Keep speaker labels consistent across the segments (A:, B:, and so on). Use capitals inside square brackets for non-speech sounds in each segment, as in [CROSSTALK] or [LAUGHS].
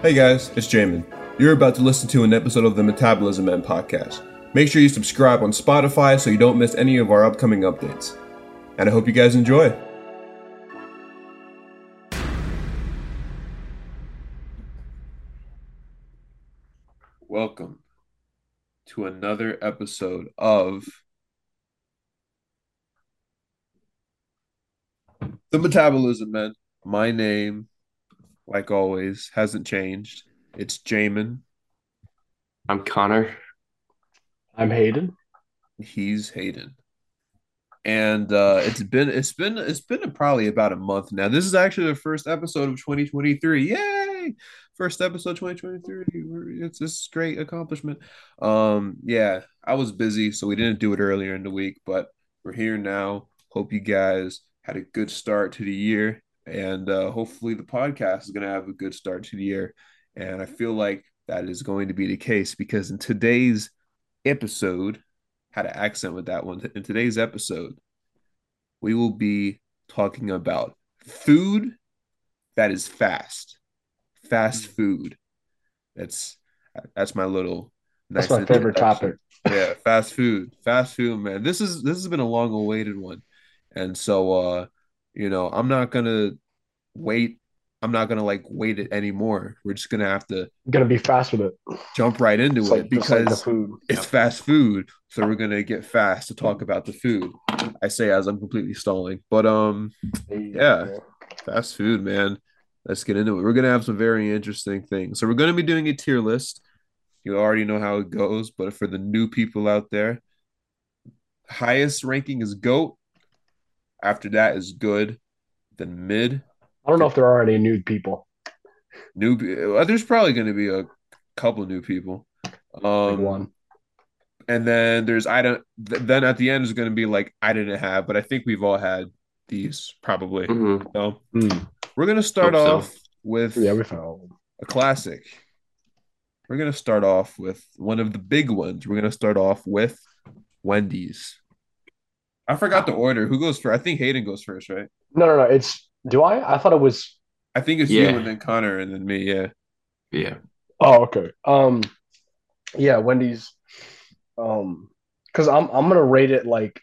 A: Hey guys, it's Jamin. You're about to listen to an episode of the Metabolism Man podcast. Make sure you subscribe on Spotify so you don't miss any of our upcoming updates. And I hope you guys enjoy. Welcome to another episode of The Metabolism Man. My name, like always, hasn't changed. It's Jamin.
B: I'm Connor.
C: I'm Hayden.
A: He's Hayden. And uh, it's been it's been it's been probably about a month now. This is actually the first episode of 2023. Yay! First episode 2023. It's this great accomplishment. Um, yeah, I was busy, so we didn't do it earlier in the week, but we're here now. Hope you guys had a good start to the year, and uh, hopefully the podcast is gonna have a good start to the year. And I feel like that is going to be the case because in today's episode, had an accent with that one. In today's episode, we will be talking about food that is fast, fast food. That's that's my little.
C: That's
A: nice
C: my favorite topic.
A: Yeah, fast food, fast food, man. This is this has been a long awaited one, and so uh, you know, I'm not gonna wait. I'm not gonna like wait it anymore. We're just gonna have to
C: I'm gonna be fast with it.
A: jump right into
C: It's
A: it
C: like, just like
A: because
C: food.
A: it's fast food, so we're gonna get fast to talk about the food. I say as I'm completely stalling, but um, Yeah. fast food, man. Let's get into it. We're gonna have some very interesting things. So we're gonna be doing a tier list. You already know how it goes, but for the new people out there, highest ranking is goat. After that is good, then mid.
C: I don't know if there are any nude people.
A: New, uh, there's probably gonna be a couple new people.
C: Like
A: Um,
C: one.
A: and then there's I don't. th- Then at the end is going to be like I didn't have, but I think we've all had these probably.
B: Mhm.
A: So
C: Hmm.
A: we're gonna start
B: Hope so.
A: off with
C: Yeah, we found.
A: a classic. We're gonna start off with one of the big ones. We're gonna start off with Wendy's. I forgot the order. Who goes first? I think Hayden goes first, right?
C: No, no, no. It's. Do I? I thought it was.
A: I think it's
B: Yeah.
A: you and then Connor and then me. Yeah.
B: Yeah.
C: Oh, okay. Um, yeah, Wendy's. Um, because I'm I'm gonna rate it like,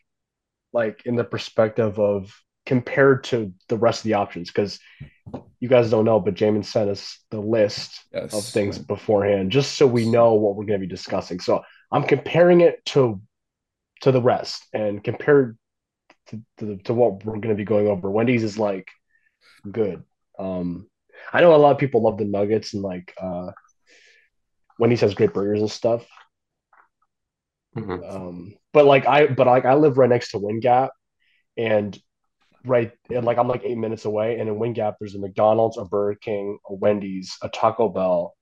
C: like in the perspective of compared to the rest of the options. Because you guys don't know, but Jamin sent us the list
A: Yes.
C: of things beforehand, just so we know what we're going to be discussing. So I'm comparing it to to the rest and compared to, to, to what we're going to be going over. Wendy's is like good. Um, I know a lot of people love the nuggets and like uh, Wendy's has great burgers and stuff.
B: Mhm.
C: Um, but like I but like I live right next to Wind Gap, and right and like I'm like eight minutes away, and in Wind Gap there's a McDonald's, a Burger King, a Wendy's, a Taco Bell,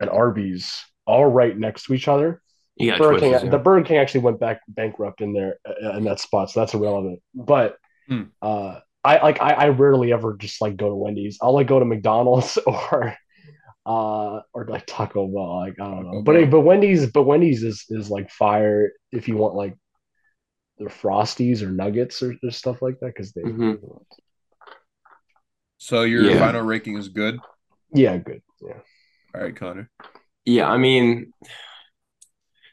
C: an Arby's, all right next to each other.
B: You got
C: Burger. King,
B: yeah.
C: the Burger King actually went back bankrupt in there uh, in that spot, so that's irrelevant. But
A: Hmm.
C: uh, I like I, I rarely ever just like go to Wendy's. I'll like go to McDonald's [LAUGHS] or uh or like Taco Bell. Like I don't know,
A: Taco
C: but but Wendy's but Wendy's is is like fire if you want like the frosties or nuggets or, or stuff like that because they
B: Mhm.
A: So your
B: Yeah.
A: final ranking is good.
C: yeah good yeah
A: All right, Connor.
B: Yeah, I mean,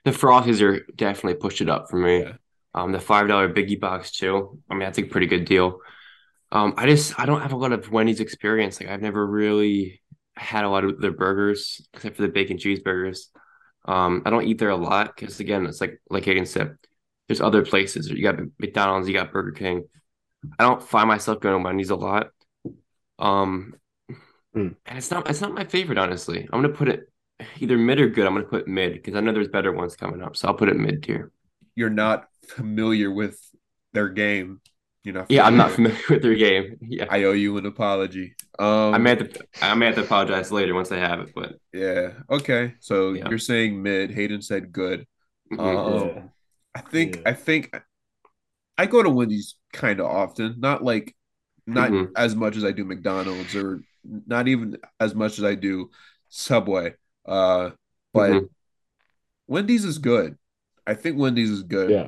B: the Frosties are definitely pushed it up for me.
A: Yeah.
B: Um, the five dollar biggie box too. I mean, that's a pretty good deal. Um, I just I don't have a lot of Wendy's experience. Like I've never really had a lot of their burgers except for the bacon cheeseburgers. Um, I don't eat there a lot because again, it's like like Hayden said, there's other places. You got McDonald's, you got Burger King. I don't find myself going to Wendy's a lot. Um,
C: Hmm.
B: and it's not it's not my favorite, honestly. I'm gonna put it either mid or good. I'm gonna put mid because I know there's better ones coming up, so I'll put it mid tier.
A: You're not familiar with their game. You're not.
B: Yeah, I'm not
A: familiar.
B: familiar with their game. Yeah,
A: I owe you an apology. Um,
B: I may have to I may have to apologize later once I have it, but
A: Yeah. Okay. So
B: Yeah.
A: you're saying mid. Hayden said good.
B: mhm.
A: Um,
C: Yeah.
A: I think
C: Yeah.
A: I think I go to Wendy's kind of often. Not like not
B: Mhm.
A: as much as I do McDonald's or not even as much as I do Subway. Uh, but
B: Mhm.
A: Wendy's is good. I think Wendy's is good.
C: yeah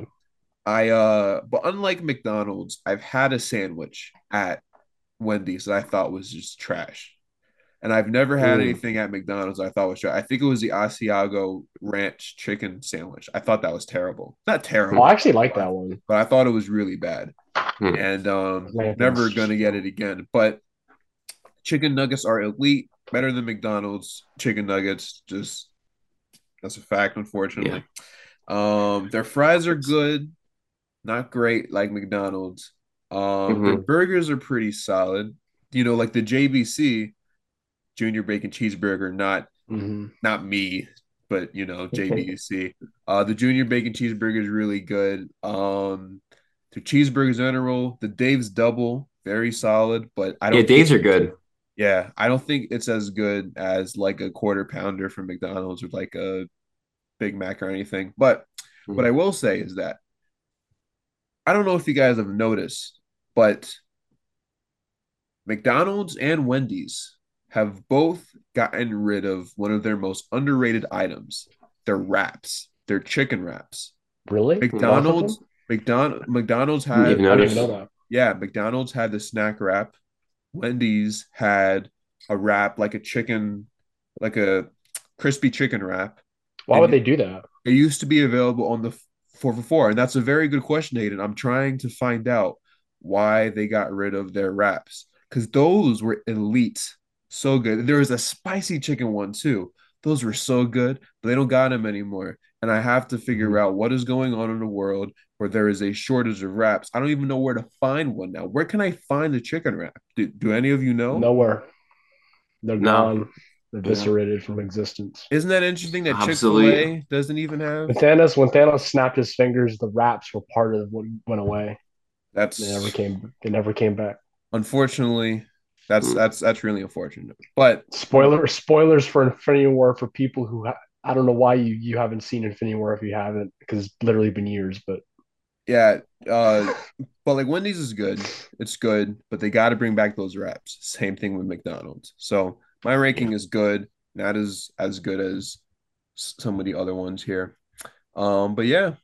A: I uh but unlike McDonald's, I've had a sandwich at Wendy's that I thought was just trash. and I've never had
C: Ooh.
A: anything at McDonald's I thought was trash. I think it was the Asiago ranch chicken sandwich. I thought that was terrible. Not terrible,
C: Oh, I actually like that one.
A: but I thought it was really bad.
B: Hmm.
A: And um,
C: Man,
A: never gonna get it again. But chicken nuggets are elite, better than McDonald's chicken nuggets. Just that's a fact, unfortunately. Um, their fries are good, not great like McDonald's. Um, their burgers are pretty solid. You know, like the JBC, Junior Bacon Cheeseburger, not
C: Mhm.
A: not me, but you know, JBC. [LAUGHS] Uh, the Junior Bacon Cheeseburger is really good. Um, the cheeseburgers in general, the Dave's Double, very solid, but I don't.
B: Yeah,
A: think-
B: are good.
A: Yeah, I don't think it's as good as like a quarter pounder from McDonald's or like a Big Mac or anything. But what I will say is that I don't know if you guys have noticed, but McDonald's and Wendy's have both gotten rid of one of their most underrated items, their wraps, their chicken wraps.
C: Really?
A: McDonald's,
C: Both
A: McDonald, McDonald's had
C: them? I didn't
B: noticed?
C: even know that.
A: yeah, McDonald's had the snack wrap. Wendy's had a wrap like a chicken, like a crispy chicken wrap.
C: Why would they do that?
A: It used to be available on the four for four, and that's a very good question, Aiden. I'm trying to find out why they got rid of their wraps because those were elite, so good. There was a spicy chicken one too. Those were so good, but they don't got them anymore. And I have to figure
C: Mhm.
A: out what is going on in the world where there is a shortage of wraps. I don't even know where to find one now. Where can I find the chicken wrap? Do, do any of you know?
C: Nowhere. They're
B: No.
C: gone. Eviscerated from existence.
A: Isn't that interesting that Chick Fil A doesn't even have?
C: When Thanos, when Thanos snapped his fingers, the wraps were part of what went away.
A: That's
C: They never came. They never came back.
A: unfortunately that's
B: Hmm.
A: that's that's really unfortunate but
C: Spoiler spoilers for Infinity War for people who ha- I don't know why you you haven't seen Infinity War if you haven't because it's literally been years. But
A: yeah uh but like wendy's is good. It's good but they got to bring back those wraps same thing with mcdonald's. So my ranking is good. Not as as good as some of the other ones here. Um but yeah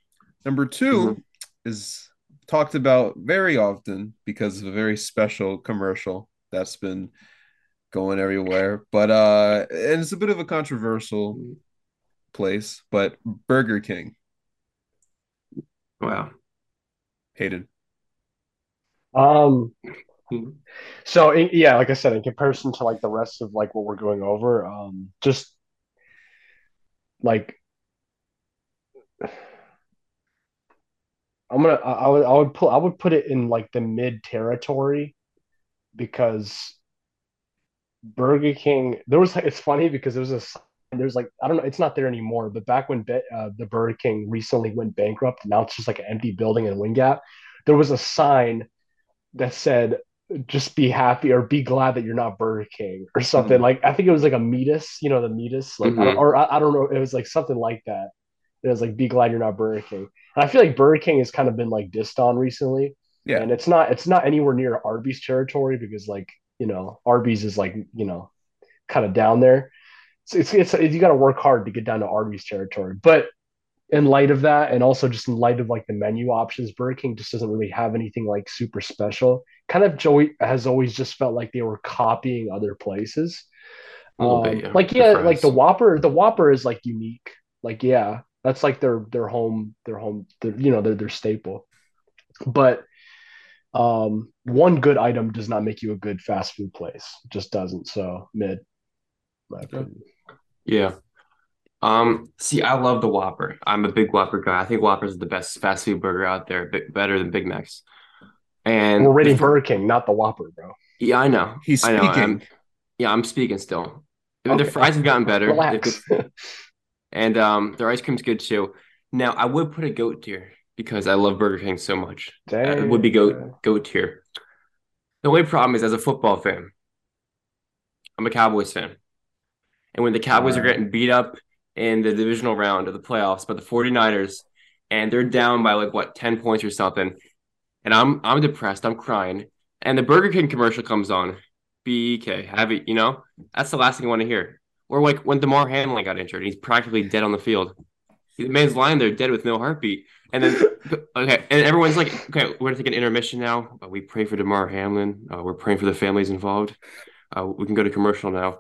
A: number 2 is talked about very often because of a very special commercial that's been going everywhere. But uh and it's a bit of a controversial place but burger king
B: Wow.
A: Hayden.
C: um,
B: Mhm.
C: so in, yeah, like I said, in comparison to like the rest of like what we're going over, um, just like I'm gonna I, I would I would put I would put it in like the mid territory because Burger King there was it's funny because there was a sign- there's like I don't know it's not there anymore but back when uh, the Burger King recently went bankrupt now it's just like an empty building in Wind Gap there was a sign that said just be happy or be glad that you're not Burger King or something
A: Mhm.
C: like I think it was like a meatus you know the meatus like I don't,
B: Mhm.
C: or I, I don't know it was like something like that it was like be glad you're not Burger King and I feel like Burger King has kind of been like dissed on recently
A: Yeah.
C: and it's not it's not anywhere near Arby's territory because like you know Arby's is like you know kind of down there. So it's, it's you got to work hard to get down to Arby's territory. But in light of that, and also just in light of like the menu options, Burger King just doesn't really have anything like super special. Kind of Joey has always just felt like they were copying other places. Um,
B: bit, yeah.
C: Like yeah, like the Whopper. The Whopper is like unique. Like yeah, that's like their their home their home their, you know their their staple. But um, one good item does not make you a good fast food place. It just doesn't. So mid. My opinion.
B: Yeah. Um, see, I love the Whopper. I'm a big Whopper guy. I think Whopper's is the best fast food burger out there, bit better than Big Macs. And
C: We're rating
B: the fir-
C: Burger King, not the Whopper, bro.
B: yeah, I know.
A: He's
B: I know.
A: speaking.
B: I'm, yeah, I'm speaking still. The fries have gotten better. They've
C: Relax.
B: and um, their ice cream's good too. Now, I would put a goat tier because I love Burger King so much. Uh, It would be goat goat tier. The only problem is, as a football fan, I'm a Cowboys fan, and when the Cowboys are getting beat up in the divisional round of the playoffs by the 49ers, and they're down by like what 10 points or something, and I'm I'm depressed, I'm crying, and the Burger King commercial comes on, BK, have it, you know, that's the last thing I want to hear. Or like when Damar Hamlin got injured, he's practically dead on the field. The man's lying there dead with no heartbeat. And then, [LAUGHS] okay, and everyone's like, okay, we're gonna take an intermission now. Uh, we pray for Damar Hamlin. Uh, we're praying for the families involved. Uh, we can go to commercial now.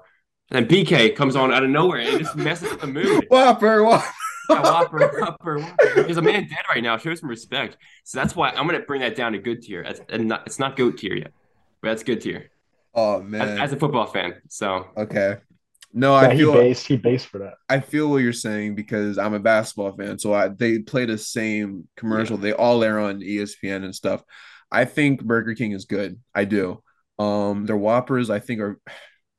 B: And then BK comes on out of nowhere and just messes with the mood. [LAUGHS]
A: Whopper, Whopper.
B: Yeah, Whopper, Whopper, Whopper. There's a man dead right now. Show some respect. So that's why I'm gonna bring that down to good tier. It's, not, it's not goat tier yet, but that's good tier
A: Oh man.
B: as a football fan. So
A: okay. No,
C: Yeah,
A: I
C: he
A: feel
C: based he based for that.
A: I feel what you're saying because I'm a basketball fan. So I they play the same commercial. They all air on ESPN and stuff. I think Burger King is good. I do. Um, their Whoppers, I think are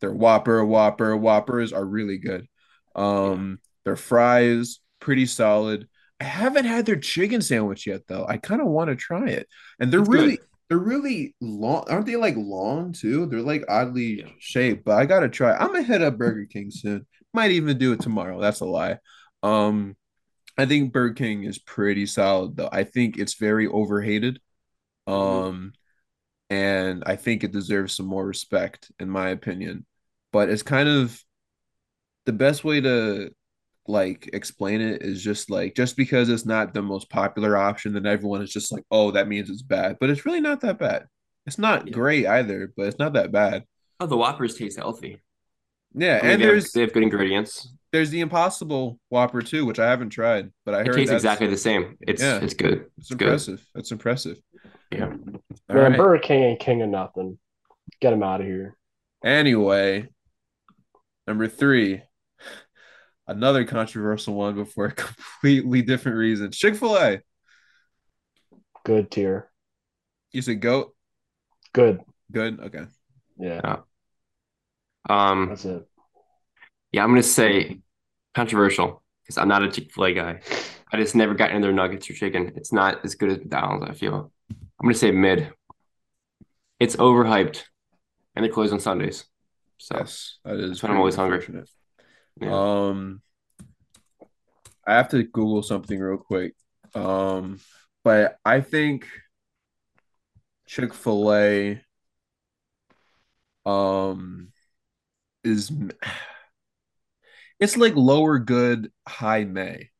A: their Whopper, Whopper, Whoppers are really good. Um, their fries, pretty solid. I haven't had their chicken sandwich yet though. I kind of want to try it. And they're
B: It's
A: really
B: good.
A: they're really long. Aren't they like long too? They're like oddly
B: Yeah.
A: shaped, but I gotta try. I'm gonna hit up Burger King soon. Might even do it tomorrow. That's a lie. Um, I think Burger King is pretty solid though. I think it's very overhated.
B: Mhm.
A: Um, and I think it deserves some more respect, in my opinion. But it's kind of the best way to like explain it is just like just because it's not the most popular option, then everyone is just like, oh, that means it's bad. But it's really not that bad. It's not
B: Yeah.
A: great either, but it's not that bad.
B: oh, the Whoppers taste healthy.
A: Yeah,
B: I mean,
A: and
B: they have, they have good ingredients.
A: there's the Impossible Whopper too, which I haven't tried, but I
B: It
A: heard
B: tastes exactly the same. It's
A: Yeah.
B: it's good.
A: it's
B: It's good.
A: impressive. That's impressive.
B: Yeah.
C: Man,
A: right.
C: Burger King ain't king of nothing. Get him out of here.
A: Anyway, number three, another controversial one, but for a [LAUGHS] completely different reason. Chick Fil A.
C: Good tier.
A: You said goat.
C: Good.
A: Good. Okay.
C: Yeah,
B: Um.
C: that's it.
B: Yeah, I'm gonna say controversial because I'm not a Chick-fil-A guy. I just never got into their nuggets or chicken. It's not as good as McDonald's, I feel. I'm gonna say mid. It's overhyped, and they close on Sundays. So
A: Yes, that is.
B: That's when I'm always hungry.
A: unfortunate.
B: yeah.
A: Um, I have to Google something real quick. Um, but I think Chick Fil A, um, is [SIGHS] it's like lower good, high May,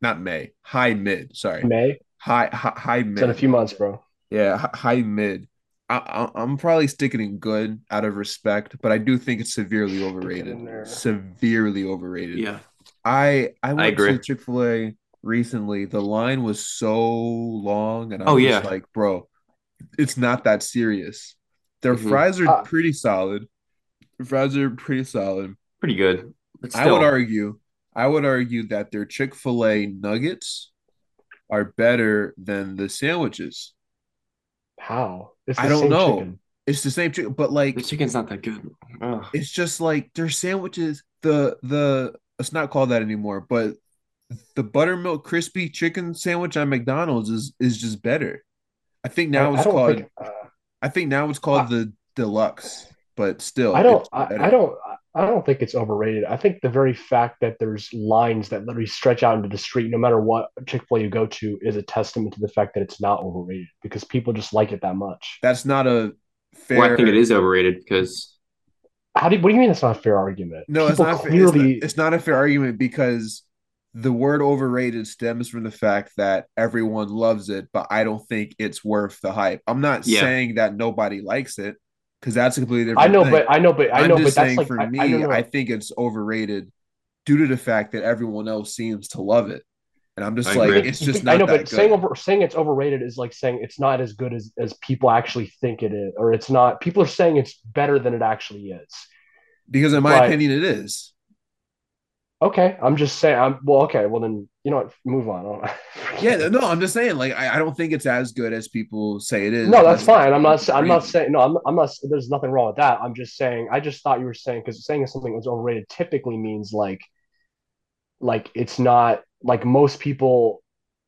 A: not May, high mid. Sorry,
C: May.
A: high high, high
C: It's in a few months, bro.
A: Yeah, high mid. I, I, I'm probably sticking in good out of respect, but I do think it's severely overrated. Severely overrated.
B: yeah.
A: I I went
B: agree.
A: to Chick-fil-A recently. The line was so long, and I
B: Oh,
A: was
B: yeah.
A: like, bro, it's not that serious. Their
B: Mhm.
A: fries are
C: Uh,
A: pretty solid. The fries are pretty solid.
B: Pretty good. But
A: I would argue, I would argue that their Chick-fil-A nuggets are better than the sandwiches.
C: How? It's
A: I don't
C: same
A: know.
C: chicken.
A: It's the same chicken, but like
B: the chicken's not that good. Ugh.
A: it's just like their sandwiches. The the it's not called that anymore, but the buttermilk crispy chicken sandwich at McDonald's is is just better. I think now
C: I,
A: it's
C: I
A: called.
C: think. Uh,
A: I think now it's called
C: I-
A: the deluxe, but still,
C: I don't. I. I don't. I don't think it's overrated. I think the very fact that there's lines that literally stretch out into the street, no matter what Chick Fil A you go to, is a testament to the fact that it's not overrated because people just like it that much.
A: That's not a fair.
B: Well, I think it is overrated because
C: How do? What do you mean that's not a fair argument?
A: No, it's
C: people
A: not. fair- It's not, it's not a fair argument because the word overrated stems from the fact that everyone loves it, but I don't think it's worth the hype. I'm not
B: Yeah.
A: saying that nobody likes it because that's a completely different.
C: I know,
A: thing.
C: but I know, but I
A: I'm
C: know,
A: just
C: but that's
A: saying
C: like
A: for
C: I,
A: me,
C: I,
A: I,
C: don't
A: think it's overrated due to the fact that everyone else seems to love it. And I'm just
B: I
A: like,
B: agree.
A: it's just [LAUGHS] not
C: I know,
A: that
C: but saying over saying it's overrated is like saying it's not as good as as people actually think it is, or it's not. People are saying it's better than it actually is.
A: because in my
C: but-
A: opinion, it is.
C: Okay, I'm just saying. I'm well. Okay, well then you know what? Move on. [LAUGHS]
A: Yeah, no, I'm just saying, like, I, I don't think it's as good as people say it is.
C: No, that's fine. I'm not. I'm not saying. No, I'm. I'm not. There's nothing wrong with that. I'm just saying. I just thought you were saying because saying something was overrated typically means like, like it's not like most people,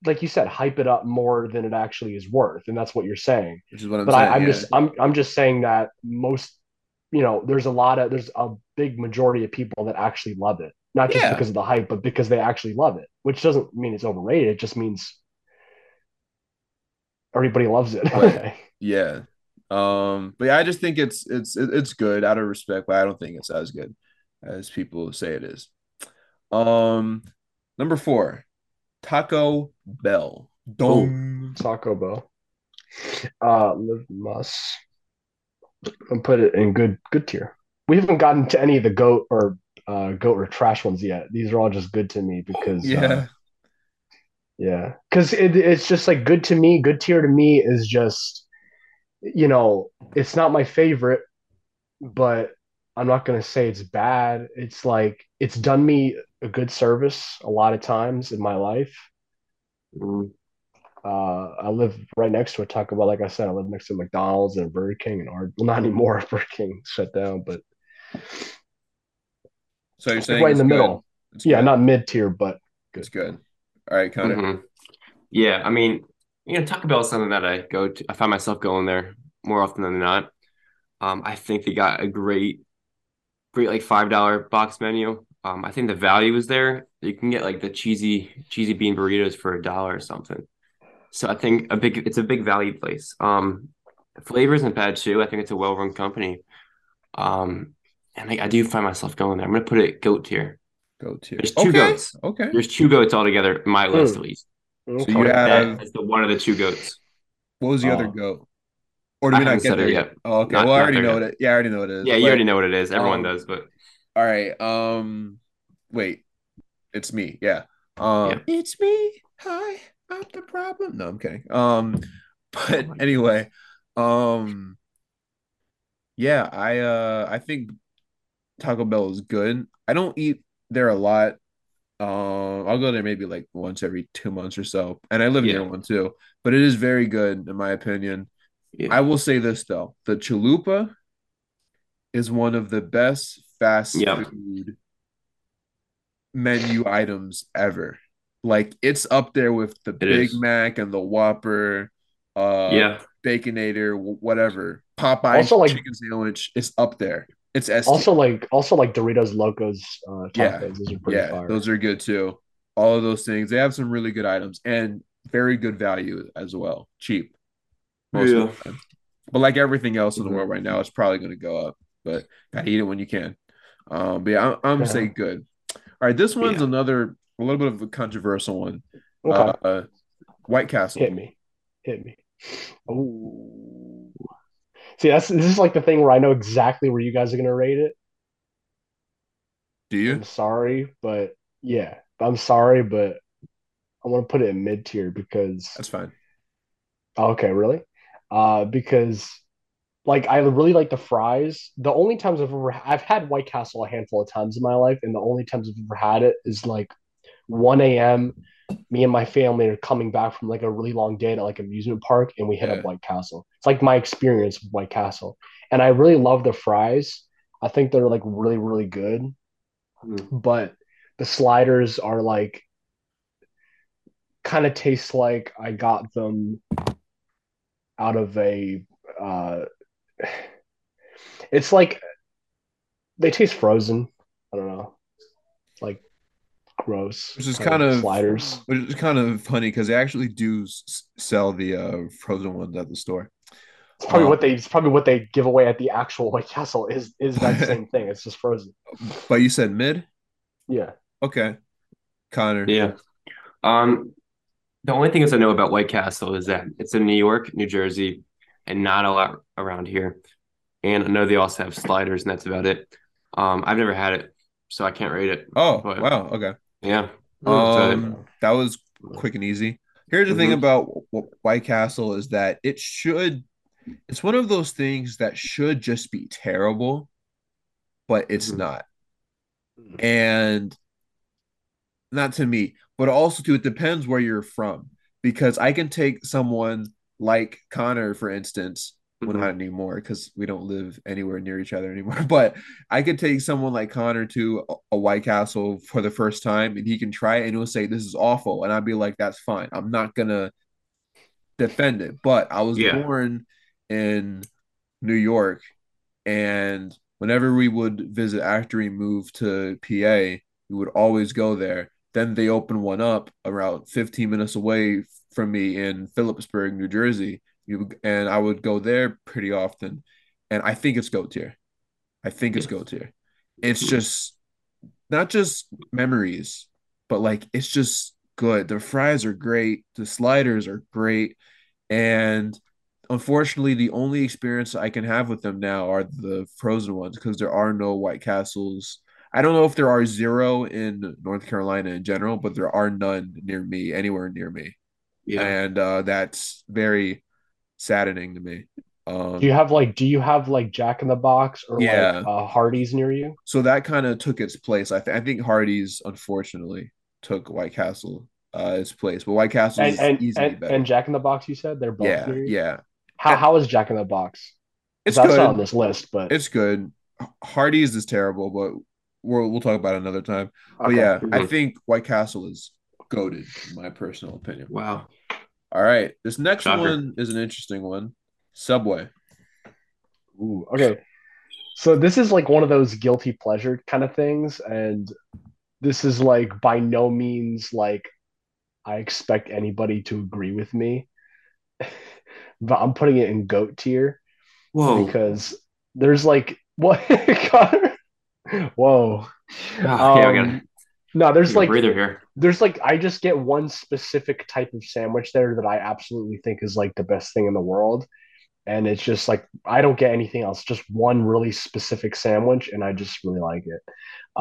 C: like you said, hype it up more than it actually is worth, and that's what you're saying.
A: which is what I'm
C: but
A: saying.
C: I, I'm
A: yeah.
C: just. I'm. I'm just saying that most, you know, there's a lot of there's a big majority of people that actually love it, not just
A: Yeah.
C: because of the hype, but because they actually love it, which doesn't mean it's overrated. It just means everybody loves it.
A: Right. [LAUGHS] Yeah. Um, but yeah, I just think it's it's it's good out of respect, but I don't think it's as good as people say it is. Um, number four, Taco Bell. Dong.
C: Taco Bell. Uh, Live Más. And put it in good good tier. we haven't gotten to any of the goat or uh, goat or trash ones yet. These are all just good to me because uh,
A: Yeah.
C: yeah, because it, it's just like good to me. Good tier to me is just you know it's not my favorite, but I'm not gonna say it's bad. It's like it's done me a good service a lot of times in my life.
B: Mm,
C: Uh, I live right next to a Taco Bell. Like I said, I live next to McDonald's and Burger King and Art. Well, not anymore. [LAUGHS] Burger King shut down, but
A: So you're
C: it's
A: saying
C: right in the
A: good.
C: middle.
A: It's
C: Yeah,
A: good.
C: not mid tier, but
A: It's good. All right, Connor.
B: mhm. Yeah, I mean, you know, Taco Bell is something that I go to. I find myself going there more often than not. Um, I think they got a great, great like five dollar box menu. Um, I think the value is there. You can get like the cheesy, cheesy bean burritos for a dollar or something. So I think a big, it's a big value place. Um, flavor isn't bad too. I think it's a well run company. Um, and I, I do find myself going there. I'm gonna put it goat tier.
A: Goat to.
B: There's two
A: okay.
B: goats.
A: Okay.
B: There's two goats altogether in my list
C: Mm.
B: at least.
A: So you have
B: That is the one of the two goats.
A: what was the other
C: Oh.
A: goat? Or do we not
B: haven't
A: get there yet?
B: yet.
A: Oh, okay.
B: Not-
A: well, I already know
B: yet.
A: it. Yeah, I already know what it is.
B: Yeah, you already know what it is. Everyone
A: um,
B: does, but
A: All right. Um, wait. It's me. Yeah. Um,
B: Yeah.
A: it's me. Hi, I'm the problem. No, I'm kidding. Um, [LAUGHS] but
B: Oh
A: anyway, um, yeah, I uh, I think Taco Bell is good. I don't eat there a lot. Um, I'll go there maybe like once every two months or so, and I live near one too. But it is very good in my opinion.
B: yeah.
A: I will say this though, the chalupa is one of the best fast
B: Yeah.
A: food menu items ever. Like it's up there with the Big
B: is.
A: Mac and the Whopper, uh,
B: yeah.
A: Baconator, wh- whatever. Popeye
C: Also, like-
A: chicken sandwich. It's up there. It's S.
C: Also like also like Doritos Locos uh
A: Yeah.
C: tacos. Those are pretty
A: yeah,
C: fire.
A: those are good too. All of those things. They have some really good items and very good value as well. Cheap. Most
B: Yeah.
A: of the time. But like everything else in the
C: Mhm.
A: world right now, it's probably going to go up. But gotta eat it when you can. Um, but yeah, I'm, I'm
C: Yeah.
A: saying good. All right, this one's
B: Yeah.
A: another a little bit of a controversial one.
C: okay.
A: Uh, White Castle.
C: Hit me. Hit me. Oh. See, that's this is like the thing where I know exactly where you guys are gonna rate it.
A: Do you?
C: I'm sorry, but yeah, I'm sorry, but I want to put it in mid tier because
A: That's fine.
C: Okay, really? Uh, because like I really like the fries. The only times I've ever I've had White Castle a handful of times in my life, and the only times I've ever had it is like 1 a.m. Me and my family are coming back from like a really long day at like amusement park, and we hit
A: Yeah.
C: up White Castle. It's like my experience with White Castle, and I really love the fries. I think they're like really really good,
B: Mm.
C: but the sliders are like kind of taste like I got them out of a uh [SIGHS] it's like they taste frozen. I don't know. Like gross.
A: Which is kind of
C: sliders.
A: Which is kind of funny because they actually do s- sell the uh, frozen ones at the store.
C: It's probably
A: Um,
C: what they it's probably what they give away at the actual White Castle is is that [LAUGHS] same thing. It's just frozen.
A: But you said mid?
C: Yeah.
A: Okay. Connor.
B: Yeah. Um, the only thing is I know about White Castle is that it's in New York, New Jersey, and not a lot around here. And I know they also have sliders, and that's about it. Um, I've never had it, so I can't rate it.
A: Oh,
B: But-
A: wow. Okay.
B: Yeah.
A: Um, that was quick and easy. Here's the thing
B: Mhm.
A: about White Castle is that it should, it's one of those things that should just be terrible, but it's
B: Mhm.
A: not. And not to me, but also to it depends where you're from. Because I can take someone like Connor, for instance, well, not mm-hmm. anymore because we don't live anywhere near each other anymore. [LAUGHS] But I could take someone like Connor to a, a White Castle for the first time and he can try it and he'll say, This is awful. And I'd be like, That's fine. I'm not gonna defend it. But I was
B: Yeah.
A: born in New York and whenever we would visit after we moved to PA, we would always go there. Then they opened one up around 15 minutes away from me in Phillipsburg, New Jersey. You and I would go there pretty often. And I think it's go tier. I think it's
B: Yeah.
A: go tier. It's just not just memories, but like it's just good. The fries are great, the sliders are great, and unfortunately, the only experience I can have with them now are the frozen ones because there are no White Castles. I don't know if there are zero in North Carolina in general, but there are none near me, anywhere near me.
B: Yeah.
A: And uh, that's very saddening to me. Um,
C: Do you have like do you have like Jack in the Box or
A: Yeah.
C: like uh, Hardee's near you?
A: so that kind of took its place. I, th- I think Hardee's unfortunately took White Castle uh, its place, but White Castle
C: And
A: is
C: and
A: easily
C: and,
A: better.
C: and Jack in the Box, you said they're both
A: yeah,
C: near you.
A: yeah,
C: How how is Jack in the Box?
A: it's
C: That's not on this list, but
A: It's good. Hardee's is terrible, but we'll we'll talk about it another time. But yeah, I
B: Mhm.
A: think White Castle is goaded, in my personal opinion.
B: Wow.
A: All right, this next
B: Shocker.
A: one is an interesting one. Subway.
C: Ooh, okay. So this is like one of those guilty pleasure kind of things, and this is like by no means like I expect anybody to agree with me, [LAUGHS] but I'm putting it in goat tier
B: Whoa.
C: because there's like [LAUGHS] what Connor? Whoa.
B: Ah, yeah, I
C: Um,
B: got
C: no, there's like
B: breather here.
C: There's like I just get one specific type of sandwich there that I absolutely think is like the best thing in the world. And it's just like I don't get anything else, just one really specific sandwich, and I just really like it.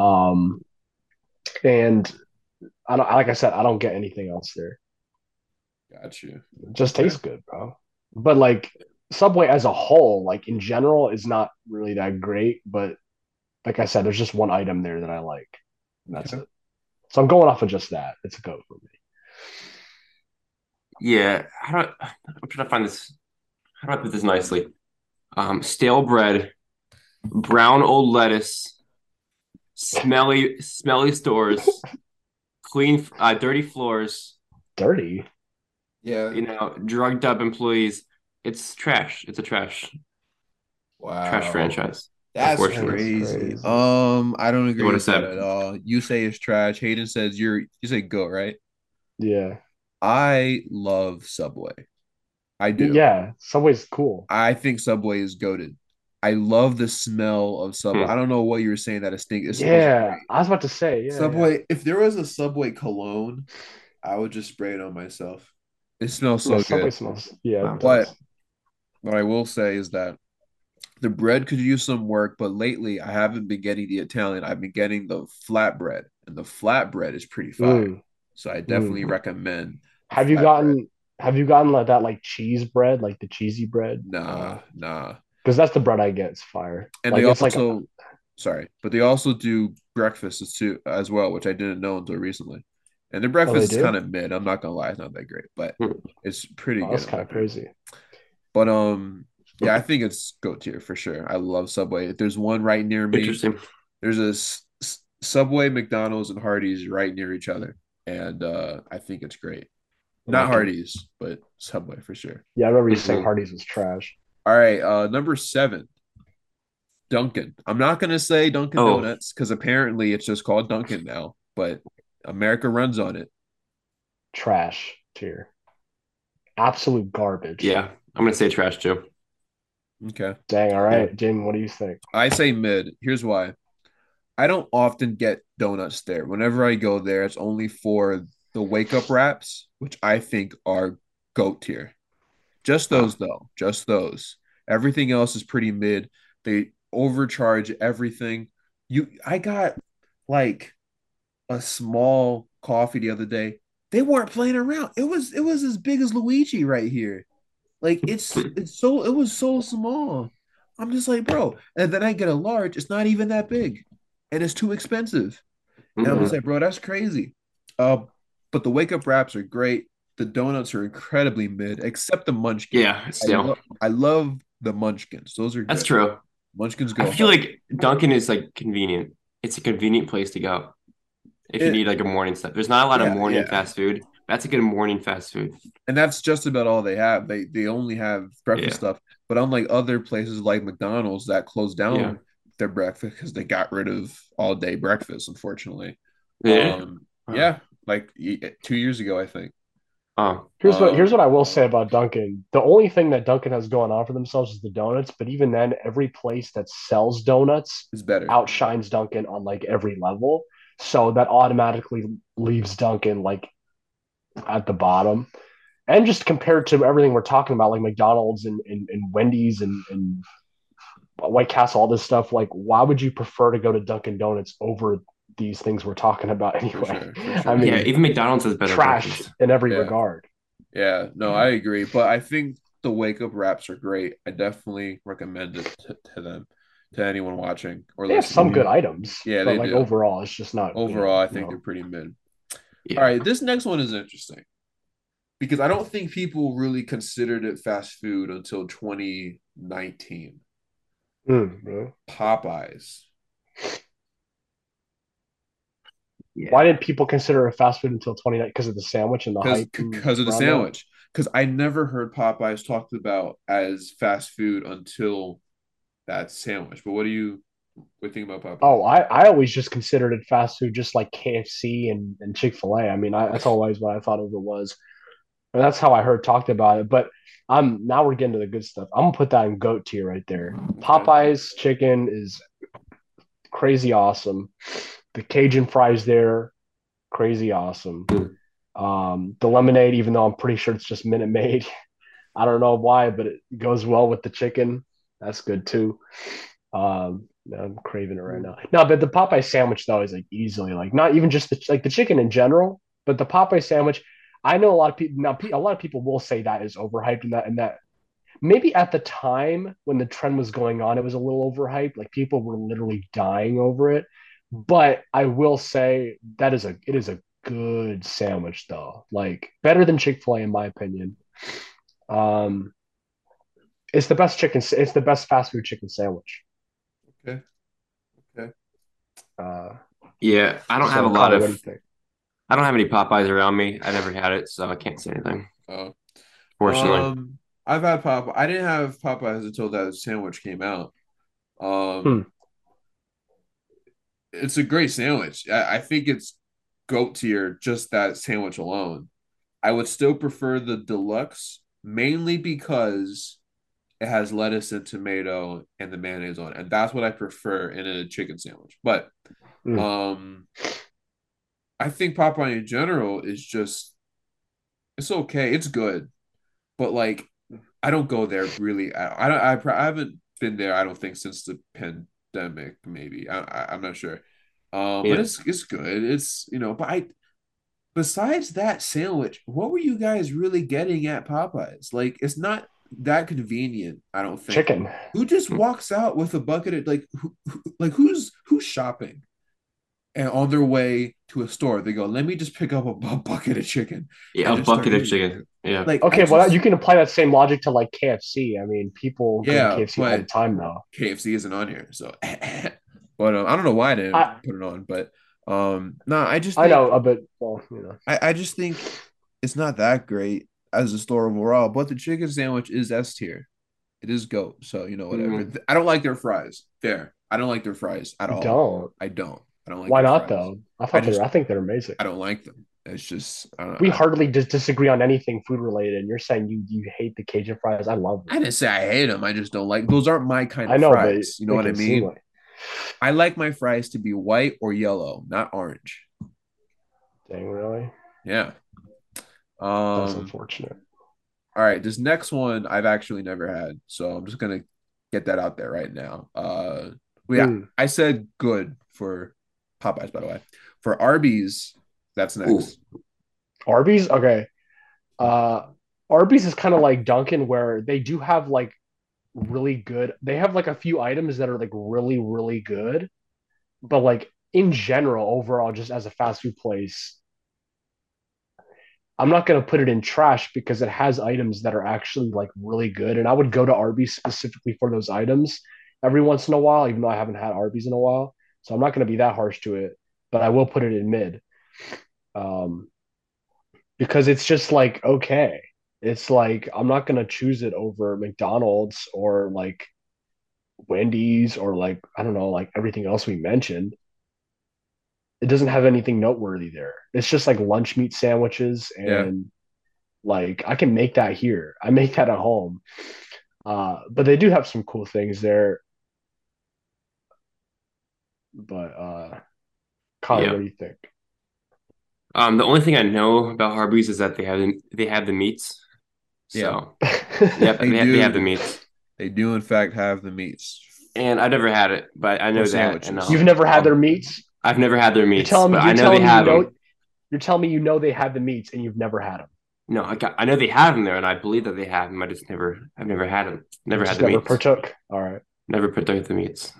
C: Um, and I don't like I said, I don't get anything else there.
A: Got you.
C: It just tastes good, bro. But like Subway as a whole, like in general, is not really that great. But like I said, there's just one item there that I like. And that's
A: Okay.
C: it. So I'm going off of just that. It's a go for me.
B: Yeah. How do I, I'm trying to find this. How do I put this nicely? Um, stale bread, brown old lettuce, smelly, smelly stores, [LAUGHS] clean, uh, dirty floors.
C: Dirty.
A: Yeah.
B: You know, drugged up employees. It's trash. It's a trash,
A: Wow.
B: trash franchise.
A: That's crazy.
C: Crazy.
A: Um, I don't agree
B: would've
A: with that
B: said-
A: at all. You say it's trash. Hayden says you're you say goat, right?
C: Yeah.
A: I love Subway. I do.
C: Yeah. Subway's cool.
A: I think Subway is goaded. I love the smell of Subway.
B: Hmm.
A: I don't know what you were saying that it stink. It smells
C: Yeah.
A: great.
C: I was about to say, yeah.
A: Subway. If there was a Subway cologne, I would just spray it on myself. It smells so
C: yeah. Subway smells. Yeah.
A: But what I will say is that the bread could use some work, but lately I haven't been getting the Italian. I've been getting the flatbread, and the flatbread is pretty fire.
C: Mm.
A: So I definitely
B: Mm.
A: recommend.
C: Have you gotten have you gotten like that like cheese bread, like the cheesy bread?
A: Nah, nah.
C: Because that's the bread I get. It's fire.
A: And
C: like
A: they
C: it's like
A: also, sorry, but they also do breakfasts too as well, which I didn't know until recently. And their breakfast is kind of mid. I'm not gonna lie, it's not that great, but
B: Hmm.
A: it's pretty
C: oh,
A: good.
C: that's kind of crazy.
A: But um, yeah, I think it's goat tier for sure. I love Subway. If there's one right near me,
B: Interesting.
A: there's a s- s- Subway, McDonald's, and Hardee's right near each other, and uh, I think it's great. Not
C: Okay.
A: Hardee's, but Subway for sure.
C: Yeah, I remember you saying. Hardee's was trash.
A: All right, uh, number seven, Dunkin'. I'm not gonna say Dunkin'
B: Oh.
A: Donuts because apparently it's just called Dunkin' now, but America runs on it.
C: Trash tier. Absolute garbage.
B: Yeah, I'm gonna say trash too.
A: Okay,
C: Dang. All right, Jamie. What do you think?
A: I say mid. Here's why. I don't often get donuts there. Whenever I go there, it's only for the wake up wraps, which I think are goat tier. Just those though, just those. Everything else is pretty mid. They overcharge everything. You I got like a small coffee the other day. They weren't playing around. It was it was as big as Luigi right here. Like it's [LAUGHS] it's so it was so small. I'm just like, bro. And then I get a large, it's not even that big. And it's too expensive. And I'm
B: Mhm.
A: just like, bro, that's crazy. Uh, but the wake up wraps are great. The donuts are incredibly mid, except the munchkins.
B: Yeah,
A: I, lo- I love the munchkins. Those are
B: That's
A: good.
B: true.
A: Munchkins go.
B: I feel
A: hard.
B: like Dunkin' is like convenient. It's a convenient place to go if you need like a morning stuff. There's not a lot
A: Yeah,
B: of morning
A: yeah.
B: fast food. That's a good morning fast food.
A: and that's just about all they have. They they only have breakfast
B: Yeah.
A: stuff. But unlike other places like McDonald's that closed down
B: Yeah.
A: their breakfast because they got rid of all day breakfast, unfortunately.
B: Yeah.
A: Um,
B: Wow.
A: yeah, like two years ago, I think.
B: Oh,
C: Here's what
A: Um,
C: here's what I will say about Dunkin'. The only thing that Dunkin' has going on for themselves is the donuts, but even then, every place that sells donuts
A: It's better.
C: outshines Dunkin' on like every level. So that automatically leaves Dunkin' like at the bottom. and just compared to everything we're talking about, like McDonald's and, and, and Wendy's and, and White Castle, all this stuff, like why would you prefer to go to Dunkin' Donuts over these things we're talking about [LAUGHS] anyway?
A: sure, for sure.
C: I mean,
B: yeah, even McDonald's has better
C: trash in every
A: Yeah.
C: regard.
A: Yeah, no, I agree. But I think the wake up wraps are great. I definitely recommend it to, to them, to anyone watching or
C: They have
A: listening.
C: some good items.
A: Yeah,
C: but
A: they
C: like
A: do.
C: overall, it's just not. you
A: Overall,
C: know,
A: I think
C: no.
A: they're pretty mid.
B: Yeah.
A: All right, this next one is interesting because I don't think people really considered it fast food until 2019.
C: Mm, really?
A: Popeyes.
B: Yeah.
C: Why didn't people consider it fast food until 29? Because of the sandwich and the
A: because
C: hype.
A: because of the
C: around
A: sandwich. Because I never heard Popeyes talked about as fast food until that sandwich. But what do you you think about Popeyes?
C: Oh, I, I always just considered it fast food, just like KFC and, and Chick fil A. I mean, I, that's always what I thought of it was. And that's how I heard talked about it. But I'm now we're getting to the good stuff. I'm gonna put that in goat tier right there. Popeyes chicken is crazy awesome. The Cajun fries there, crazy awesome. Um, the lemonade, even though I'm pretty sure it's just Minute Maid, [LAUGHS] I don't know why, but it goes well with the chicken. That's good too. Um, I'm craving it right now. No, but the Popeye sandwich though is like easily like not even just the like the chicken in general, but the Popeye sandwich. I know a lot of people now. A lot of people will say that is overhyped and that and that maybe at the time when the trend was going on, it was a little overhyped. Like people were literally dying over it. But I will say that is a it is a good sandwich though. Like better than Chick Fil A in my opinion. Um, it's the best chicken. It's the best fast food chicken sandwich.
A: Okay. Okay.
C: Uh,
B: Yeah, I don't
C: so,
B: have a lot
C: what do you
B: of.
C: think?
B: I don't have any Popeyes around me. I never had it, so I can't say anything.
A: Uh,
B: Fortunately,
A: Um, I've had Pop. I didn't have Popeyes until that sandwich came out. Um,
C: Hmm.
A: it's a great sandwich. I, I think it's goat tier just that sandwich alone. I would still prefer the deluxe mainly because it has lettuce and tomato and the mayonnaise on it, and that's what I prefer in a chicken sandwich. But
C: Hmm.
A: um, I think Popeye in general is just it's okay. It's good, but like I don't go there really. I I don't. I, I haven't been there. I don't think since the pandemic. Maybe I, I I'm not sure. Um,
B: Yeah.
A: but it's it's good. It's you know. But I besides that sandwich, what were you guys really getting at Popeyes? Like it's not that convenient. I don't think.
C: Chicken.
A: Who just walks out with a bucket of like who, who, like who's who's shopping? And on their way to a store, they go, "Let me just pick up a, bu- bucket of chicken."
B: yeah,
A: I
B: a
A: just start
B: bucket of
A: eating
B: chicken. Yeah,
A: Like
C: Okay,
A: I
C: well
A: just-
C: you can apply that same logic to like KFC. I mean, people go
A: Yeah,
C: to KFC all the time now.
A: KFC isn't on here, so. [LAUGHS] but um, I don't know why I didn't
C: I-
A: put it on, but um, no, I just
C: I
A: think,
C: know, uh, but well, you know,
A: I, I just think it's not that great as a store overall. But the chicken sandwich is S tier. It is goat, so you know whatever.
B: Mhm.
A: I don't like their fries. Fair. I don't like their fries at all.
C: don't.
A: I don't. I don't like.
C: Why not
A: fries.
C: though? I thought
A: I just-
C: they're. I think they're amazing.
A: I don't like them. It's just I don't.
C: We
A: I,
C: hardly dis- disagree on anything food related, and you're saying you you hate the Cajun fries. I love Them.
A: I didn't say I hate them. I just don't like those. Aren't my kind of
C: I know,
A: fries. you know what I
C: make it seem
A: mean?
C: like-
A: I like my fries to be white or yellow, not orange.
C: Dang, really?
A: Yeah.
C: That's
A: Um.
C: unfortunate.
A: All right. This next one I've actually never had, so I'm just gonna get that out there right now. Uh. yeah.
C: Mm.
A: I said good for Popeyes, by the way. For Arby's, that's next.
C: Arby's, okay. Uh, Arby's is kind of like Dunkin', where they do have like really good. They have like a few items that are like really, really good, but like in general, overall, just as a fast food place, I'm not gonna put it in trash because it has items that are actually like really good, and I would go to Arby's specifically for those items every once in a while, even though I haven't had Arby's in a while. So I'm not gonna be that harsh to it, but I will put it in mid. Um, because it's just like okay it's like i'm not going to choose it over mcdonald's or like wendy's or like i don't know like everything else we mentioned it doesn't have anything noteworthy there it's just like lunch meat sandwiches and
A: Yeah.
C: like i can make that here i make that at home uh but they do have some cool things there but uh Connor,
B: Yeah.
C: what do you think
B: Um, the only thing I know about Arby's is that they have the, they have the meats. So [LAUGHS] yep,
A: They
B: they, have, they have the meats.
A: They do in fact have the meats.
B: And I've never had it, but I know
A: Or
B: that.
A: sandwiches.
B: And, um,
C: You've never had
B: um,
C: their meats.
B: I've never had their
C: You're
B: meats,
C: telling me. You're
B: I know
C: telling
B: they
C: me
B: have
C: you know.
B: them.
C: You're telling me you know they have the meats and you've never had them.
B: No, I got, I know they have them there, and I believe that they have them. I just never, I've never had them. Never
C: You
B: had
C: just
B: the
C: never
B: meats.
C: partook. All right.
B: Never partook the meats.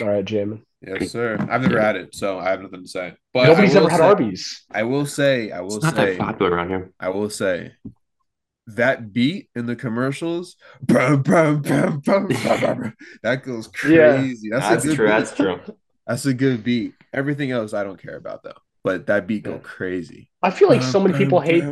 C: All right, Jamin.
A: Yes, sir. I've never had it, so I have nothing to say. But
C: Nobody's
A: I will
C: ever had
A: say-
C: Arby's.
A: I will say, I will
B: It's not
A: say,
B: that popular around here.
A: I will say that beat in the commercials, brum, brum, brum, that goes
C: Yeah.
A: crazy. That's,
B: That's
A: a good
B: true.
A: beat.
B: That's true.
A: That's a good beat. Everything else I don't care about though. But that beat go crazy.
C: I feel like so many people hate.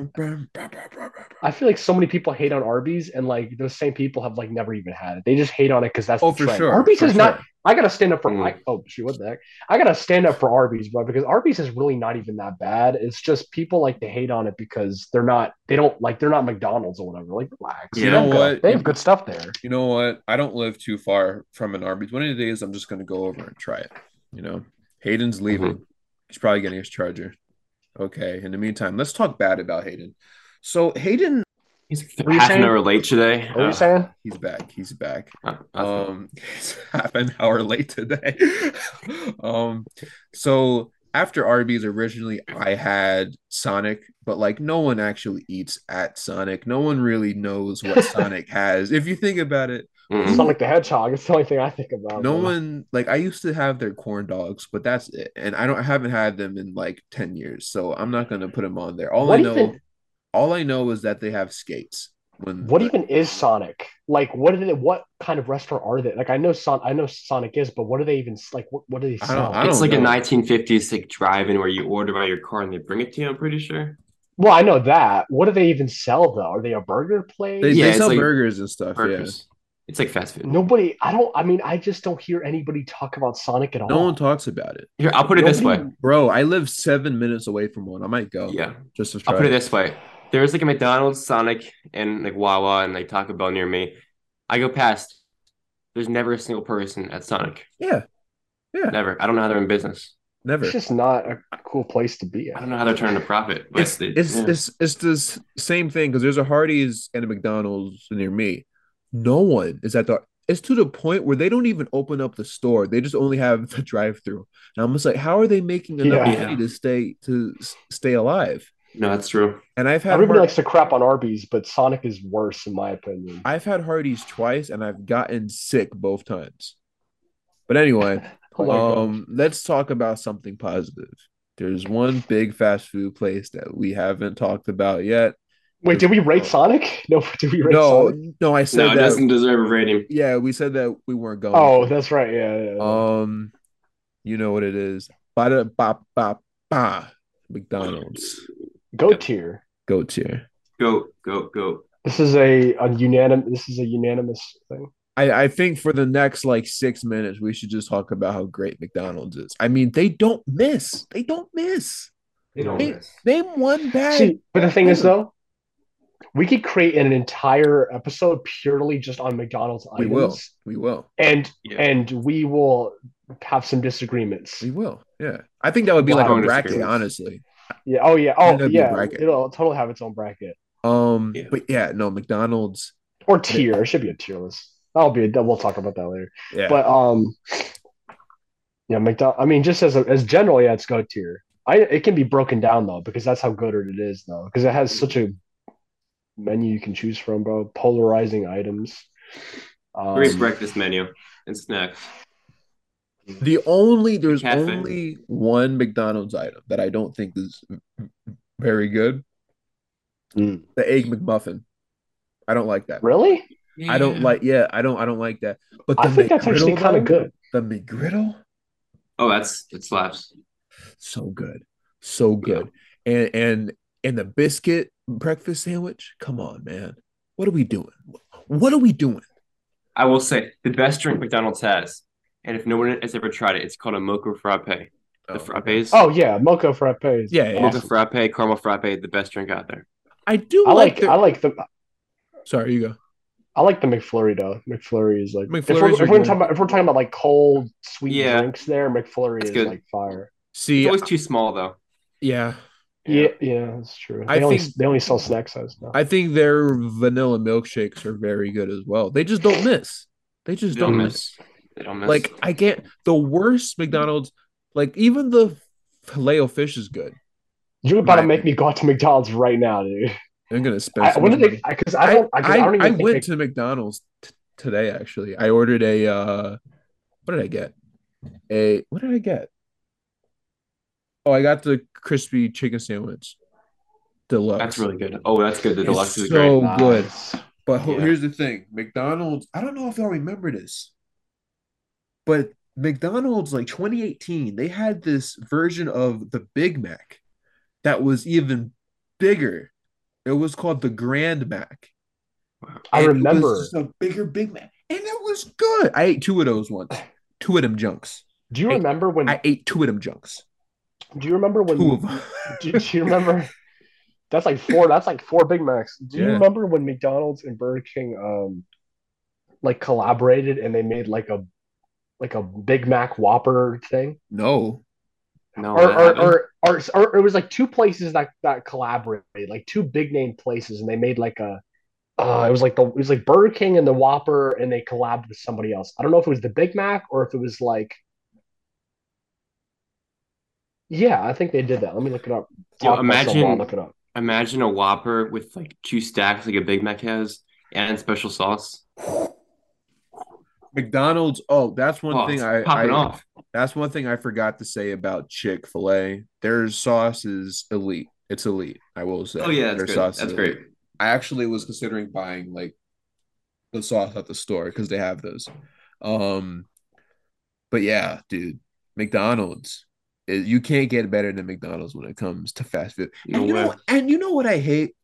C: I feel like so many people hate on Arby's, and like those same people have like never even had it. They just hate on it because that's
A: Oh,
C: the
A: for
C: trend.
A: sure.
C: Arby's
A: for
C: is not. I gotta stand up for.
B: Mm.
C: I, oh shoot, what the heck? I gotta stand up for Arby's, bro, because Arby's is really not even that bad. It's just people like to hate on it because they're not. They don't like. They're not McDonald's or whatever. Like relax.
B: You
C: They
A: know
C: have good-
A: what?
C: They have good stuff there.
A: You know what? I don't live too far from an Arby's. One of the days I'm just gonna go over and try it. You know, Hayden's leaving. He's probably getting his charger. Okay. In the meantime, let's talk bad about Hayden. So Hayden,
B: He's
C: What are
B: half an hour late today.
C: What are you
B: Uh,
C: saying?
A: he's back. He's back.
B: uh, uh,
A: Um, [LAUGHS] he's half an hour late today. [LAUGHS] um, so after Arby's originally, I had Sonic, but like no one actually eats at Sonic. No one really knows what [LAUGHS] Sonic has. If you think about it,
B: mhm.
C: Sonic the Hedgehog. It's the only thing I think about.
A: no
C: bro.
A: one like I used to have their corn dogs, but that's it. And I don't I haven't had them in like 10 years. So I'm not gonna put them on there. All
C: What
A: I know
C: even-
A: all I know is that they have skates. When
C: What even is Sonic? Like, what did it? What kind of restaurant are they? Like, I know Son, I know Sonic is, but what do they even like? What, what do they
A: I
C: sell?
A: don't- I
B: It's like
A: know.
B: a 1950s like drive-in where you order by your car and they bring it to you. I'm pretty sure.
C: Well, I know that. What do they even sell though? Are they a burger place?
A: they,
B: Yeah,
A: they sell
B: like
A: burgers and stuff.
B: Burgers. It's like fast food.
C: Nobody. I don't. I mean, I just don't hear anybody talk about Sonic at all.
A: No one talks about it.
B: Here, I'll put it this way.
A: Bro, I live seven minutes away from one. I might go.
B: Yeah,
A: Just to try.
B: I'll put it this way. There's like a McDonald's, Sonic, and like Wawa and like Taco Bell near me. I go past. There's never a single person at Sonic.
A: Yeah. Yeah.
B: Never. I don't know how they're in business.
A: Never.
C: It's just not a cool place to be
B: I
C: at.
B: don't know how they're turning a profit. But
A: It's
B: they-
A: it's
B: yeah.
A: it's it's this same thing because there's a Hardee's and a McDonald's near me. No one is at the. It's to the point where they don't even open up the store. They just only have [LAUGHS] the drive-through. And I'm just like, how are they making enough
C: Yeah.
A: money to stay to stay alive?
B: no, that's true.
A: And I've had
C: Everybody
A: Har-
C: likes to crap on Arby's, but Sonic is worse in my opinion.
A: I've had Hardee's twice and I've gotten sick both times. But anyway,
C: Oh my God.
A: um, let's talk about something positive. There's one big fast food place that we haven't talked about yet.
C: Wait, did we rate Sonic? No, [LAUGHS] did we rate
A: No,
C: Sonic?
A: no, I
B: No,
A: said
B: it
A: that.
B: doesn't deserve a rating.
A: Yeah, we said that we weren't going.
C: Oh, that's right. Yeah, yeah. yeah.
A: um, you know what it is. Ba ba ba ba. McDonald's
C: Go tier.
A: go tier.
B: Go, go, go.
C: This is a, a unanimous. This is a unanimous thing.
A: I, I think for the next like six minutes, we should just talk about how great McDonald's is. I mean, they don't miss. They don't miss.
B: They don't
A: Hey,
B: miss.
A: Name one bad.
C: See, but the thing is, though, we could create an entire episode purely just on McDonald's
A: we
C: items,
A: will. We will.
C: and
B: Yeah.
C: and we will have some disagreements.
A: We will. Yeah. I think that would be
C: Wow.
A: like a bracket, honestly.
C: Yeah. Oh yeah. Oh
A: that'd be a
C: yeah. It'll totally have its own bracket
A: Um,
B: Yeah.
A: but yeah, no, McDonald's.
C: or tier. It should be a tier list. That'll be a. We'll talk about that later.
A: Yeah.
C: But um, yeah, McDonald. I mean, just as a, as general, yeah, it's go tier. I it can be broken down though because that's how good it is though because it has such a menu you can choose from, bro. Polarizing items. Um,
B: Great breakfast menu and snacks.
A: The only there's
B: Cafe.
A: only one McDonald's item that I don't think is very good.
C: Mm.
A: The egg McMuffin. I don't like that.
C: Really?
A: I don't
B: Yeah.
A: like yeah, I don't I don't like that. But the
C: I think that's actually
A: McGriddle,
C: kind of good.
A: The McGriddle,
B: Oh, that's it slaps.
A: so good. So good. And and and the biscuit breakfast sandwich. Come on, man. What are we doing? What are we doing?
B: I will say the best drink McDonald's has, and if no one has ever tried it, it's called a mocha frappe. The
A: Oh,
B: frappes.
C: Oh yeah, mocha frappes.
A: Yeah, yeah.
B: mocha
C: Awesome.
B: frappe, caramel frappe, the best drink out there.
A: I do
C: I
A: like,
C: like
A: the-
C: I like the
A: Sorry, you go.
C: I like the McFlurry though. McFlurry is like if we're,
A: McFlurries
C: if we're talking about if we're talking about like cold sweet
B: Yeah.
C: drinks there, McFlurry
B: It's
C: is
B: good.
C: like fire.
B: It's
A: See,
B: always too small though.
A: Yeah.
C: Yeah, yeah, that's true.
A: I
C: They only
A: think-
C: they only sell snack size now.
A: I think their vanilla milkshakes are very good as well. They just don't miss. They just
B: They
A: don't
B: don't
A: miss.
B: miss. They don't miss.
A: Like I get the worst McDonald's. Like even the filet o fish is good.
C: You're about to make me go out to McDonald's right now, dude.
A: I'm gonna spend.
C: I,
A: so
C: when did they? Because I
A: I
C: don't. I, 'cause I,
A: I,
C: don't even
A: I
C: think
A: went
C: they-
A: to McDonald's t- today. Actually, I ordered a. uh What did I get? A what did I get? Oh, I got the crispy chicken sandwich, deluxe.
B: that's really good. Oh, that's good. The
A: It's
B: deluxe is
A: so
B: great.
A: good.
C: Nice.
A: But
B: Yeah.
A: here's the thing: McDonald's. I don't know if y'all remember this, but McDonald's, like 2018, they had this version of the Big Mac that was even bigger. It was called the Grand Mac.
C: I
A: And it
C: remember.
A: was just a bigger Big Mac, and it was good. I ate two of those once. Two of them junks.
C: Do you
A: Hey,
C: remember when?
A: I ate two of them junks.
C: Do you remember when?
A: Two [LAUGHS]
C: do, do you remember? That's like four. That's like four Big Macs. Do you remember when McDonald's and Burger King um like collaborated and they made like a like a Big Mac Whopper thing?
A: No.
B: No,
C: or,
B: that
C: or, or, or, or it was like two places that that collaborated, like two big name places, and they made like a. Uh, it was like the it was like Burger King and the Whopper, and they collabed with somebody else. I don't know if it was the Big Mac or if it was like. Yeah, I think they did that. Let me look it up.
B: Yo,
C: Talk myself while I
B: imagine-
C: look it up.
B: Imagine a Whopper with like two stacks, like a Big Mac has, and special sauce.
A: McDonald's. Oh, that's one
B: Oh,
A: thing I,
B: popping
A: I
B: off.
A: That's one thing I forgot to say about Chick Fil A. Their sauce is elite. It's elite. I will say.
B: Oh yeah, that's
A: Their
B: good.
A: sauce
B: That's great.
A: I actually was considering buying like the sauce at the store because they have those. Um, but yeah, dude, McDonald's. Is- You can't get better than McDonald's when it comes to fast food.
B: No
A: and you
B: way.
A: know, and you know what I hate?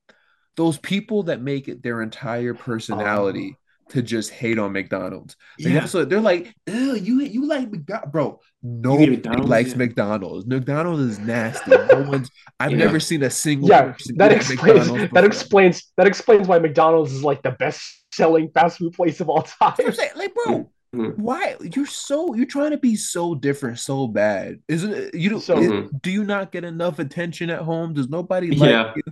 A: Those people that make it their entire personality oh. to just hate on McDonald's. They
B: Yeah.
A: also they're like, Ew, you you like McDonald's, bro. Nobody
B: McDonald's?
A: likes
B: Yeah.
A: McDonald's. McDonald's is nasty. [LAUGHS] No one's. I've
B: Yeah.
A: never seen a single.
C: Yeah,
A: person
C: that explains
A: McDonald's
C: that explains that explains why McDonald's is like the best selling fast food place of all
A: That's what I'm
C: time.
A: saying. Like, bro,
B: Mhm.
A: why you're so you're trying to be so different so bad? Isn't it? You don't.
C: So-
A: is- do you not get enough attention at home? Does nobody like
B: Yeah.
A: you?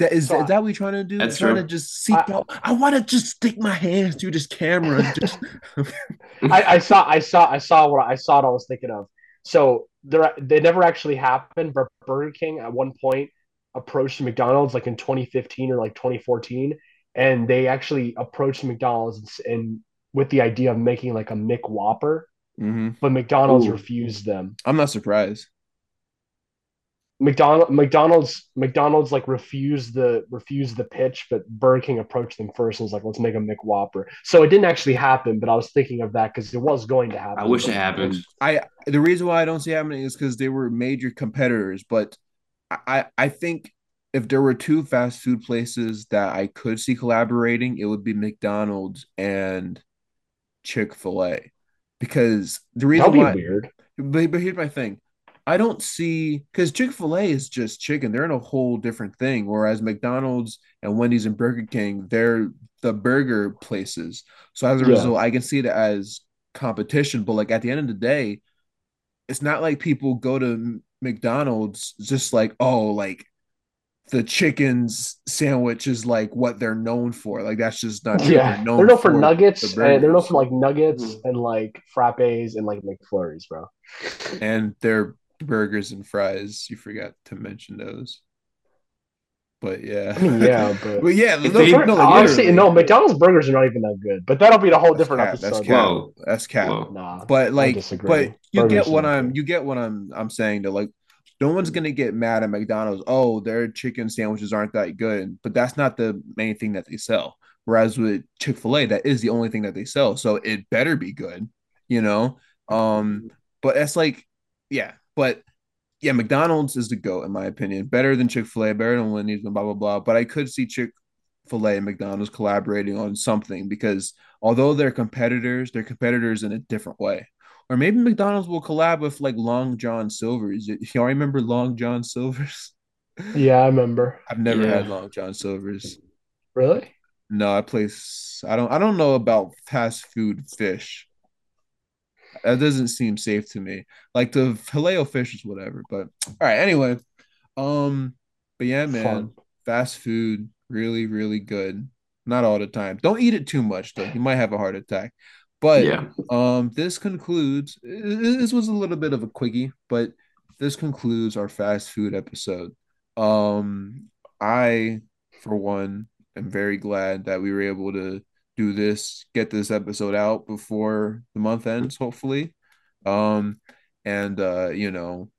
A: That is,
C: So
A: is that what you're trying to do?
B: That's
A: trying
B: true.
A: to just see.
C: I-
A: bro, I want to just stick my hands through this camera. And just [LAUGHS]
C: I, I saw I saw I saw what I saw what I was thinking of. So there they never actually happened, but Burger King at one point approached McDonald's like in 2015 or like 2014, and they actually approached McDonald's and, and with the idea of making like a McWhopper,
A: Mhm.
C: but McDonald's
B: Ooh.
C: refused them.
A: I'm not surprised.
C: McDonald McDonald's McDonald's like refused the refused the pitch, but Burger King approached them first and was like, "Let's make a McWhopper." So it didn't actually happen, but I was thinking of that because it was going to happen.
B: I wish it happened.
A: I the reason why I don't see it happening is because they were major competitors. But I I- I think if there were two fast food places that I could see collaborating, it would be McDonald's and Chick Fil A, because the reason
C: That'd be
A: why.
C: weird.
A: But, but here's my thing. I don't see because Chick fil A is just chicken. They're in a whole different thing. Whereas McDonald's and Wendy's and Burger King, they're the burger places. So as a
C: Yeah.
A: result, I can see it as competition. But like at the end of the day, it's not like people go to McDonald's just like, oh, like the chicken's sandwich is like what they're known for. Like that's just not.
C: Yeah, they're known for nuggets,
A: the
C: and they're known for like nuggets
B: Mhm.
C: and like frappes and like McFlurries, bro.
A: and their burgers and fries. You forgot to mention those. But yeah,
C: I mean, yeah, [LAUGHS] but
A: but yeah,
B: If
A: no,
B: they-
A: no, like,
C: honestly, no, McDonald's burgers are not even that good. But that'll be the whole
A: That's
C: different
A: cap,
C: episode.
A: That's cap.
B: Whoa.
A: That's cap.
B: Whoa.
C: Nah,
A: But like, but you
C: Burgers
A: get what I'm,
C: good.
A: you get what I'm, I'm saying. to like, no one's gonna get mad at McDonald's. Oh, their chicken sandwiches aren't that good, but that's not the main thing that they sell. Whereas with Chick Fil A, that is the only thing that they sell, so it better be good, you know. Um, but it's like, yeah, but yeah, McDonald's is the goat in my opinion. Better than Chick Fil A, better than Wendy's, and blah blah blah. But I could see Chick Fil A and McDonald's collaborating on something because although they're competitors, they're competitors in a different way. Or maybe McDonald's will collab with like Long John Silver's. Y'all remember Long John Silver's? [LAUGHS]
C: yeah, I remember.
A: I've never
B: Yeah.
A: had Long John Silver's.
C: Really?
A: No, I place. I don't. I don't know about fast food fish. That doesn't seem safe to me. Like the filet o fish is whatever. But all right. Anyway, Um, but yeah, man,
C: Fun.
A: fast food really, really good. Not all the time. Don't eat it too much though. You might have a heart attack. But
B: Yeah.
A: um, this concludes. This was a little bit of a quickie, but this concludes our fast food episode. Um, I, for one, am very glad that we were able to do this, get this episode out before the month ends, hopefully. Um, and uh, you know,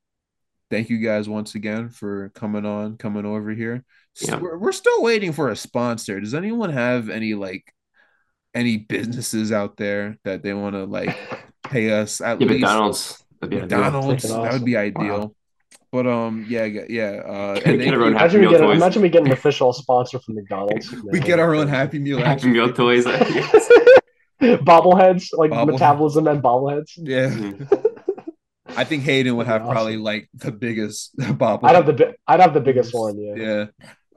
A: thank you guys once again for coming on, coming over here.
B: Yeah.
A: We're, we're still waiting for a sponsor. Does anyone have any like any businesses out there that they want to like pay us at
B: Yeah,
A: least
B: McDonald's. That'd be ideal.
A: McDonald's?
C: Freaking
A: That would be
C: awesome.
A: ideal. But um, yeah, yeah, yeah. Uh,
B: Get
A: and thank
B: everyone Happy
C: Imagine we
B: Meal
C: get
B: toys.
C: imagine we get an [LAUGHS] official sponsor from McDonald's. [LAUGHS]
A: we get our own Happy Meal.
B: Happy Meal toys. [LAUGHS]
C: bobbleheads, like
A: Bobble-
C: metabolism and bobbleheads.
A: Yeah,
B: Mhm.
A: I think Hayden would have
C: Awesome.
A: probably like the biggest bobble.
C: I'd have the bi- I'd have the biggest one. Yeah.
A: yeah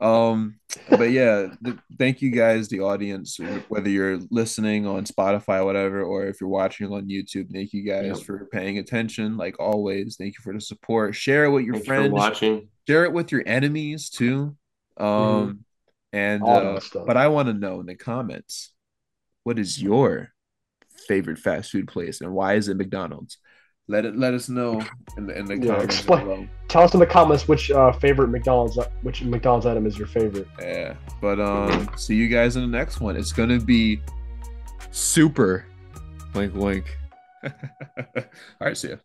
A: um but yeah th- thank you guys the audience whether you're listening on spotify whatever or if you're watching on youtube thank you guys
B: Yep.
A: for paying attention like always. Thank you for the support. Share it with your
B: Thanks
A: friends.
B: watching.
A: share it with your enemies too. Um and uh, but i want to know in the comments what is your favorite fast food place and why is it mcdonald's let it let us know in the in the
C: Yeah,
A: comments
C: explain-
A: below.
C: Tell us in the comments which uh, favorite McDonald's which McDonald's item is your favorite.
A: Yeah. But um see you guys in the next one. It's gonna be super wink wink. [LAUGHS] All right, see ya.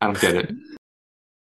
B: I don't get it.